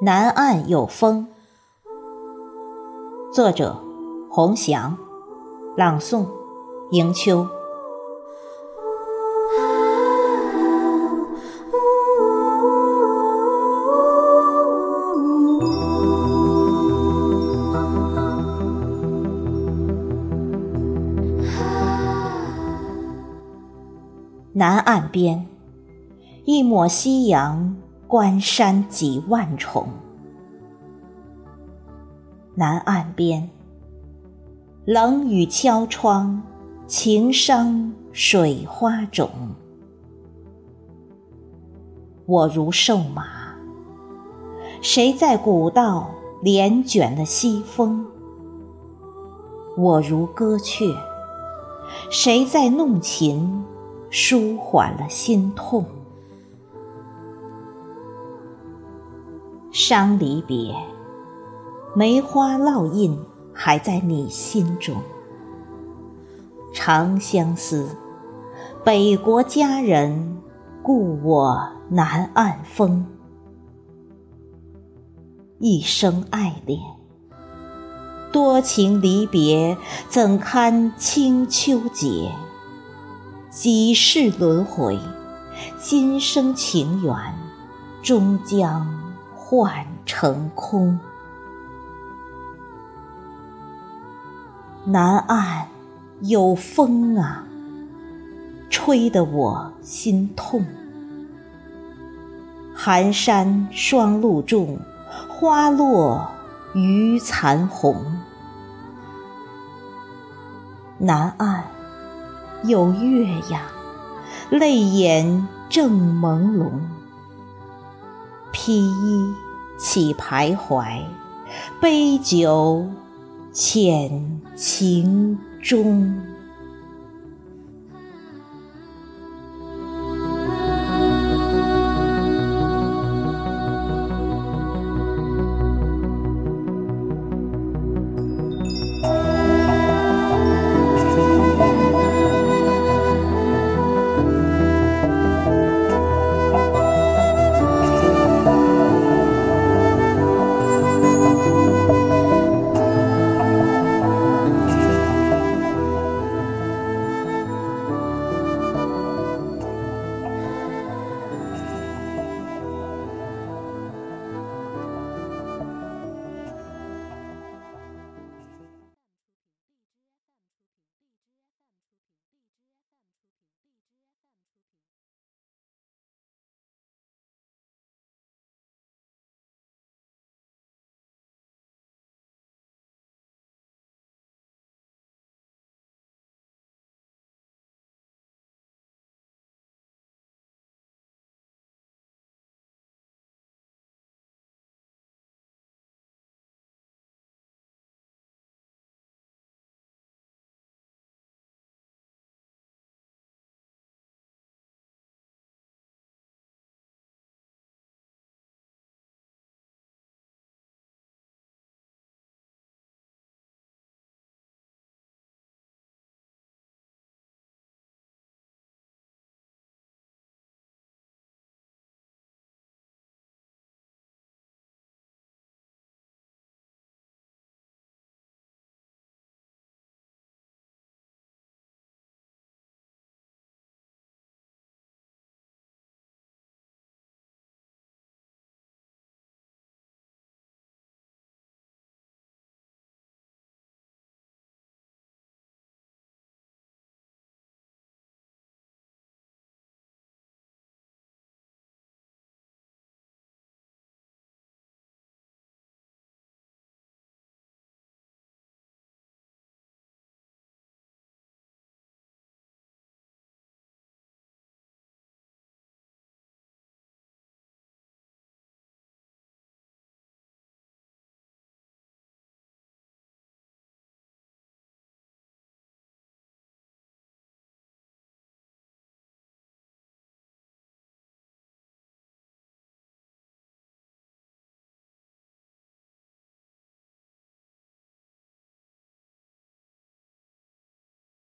南岸有风。作者：洪祥，朗诵：迎秋。南岸边，一抹夕阳，关山几万重。南岸边，冷雨敲窗，情伤水花种。我如瘦马，谁在古道帘卷了西风？我如歌雀，谁在弄琴？舒缓了心痛，伤离别，梅花烙印还在你心中。长相思，北国佳人故我南岸风。一生爱恋，多情离别，怎堪清秋节？几世轮回，今生情缘终将幻成空。南岸有风啊，吹得我心痛。寒山霜露重，花落余残红。南岸。有月呀，泪眼正朦胧。披衣起徘徊，杯酒浅情中。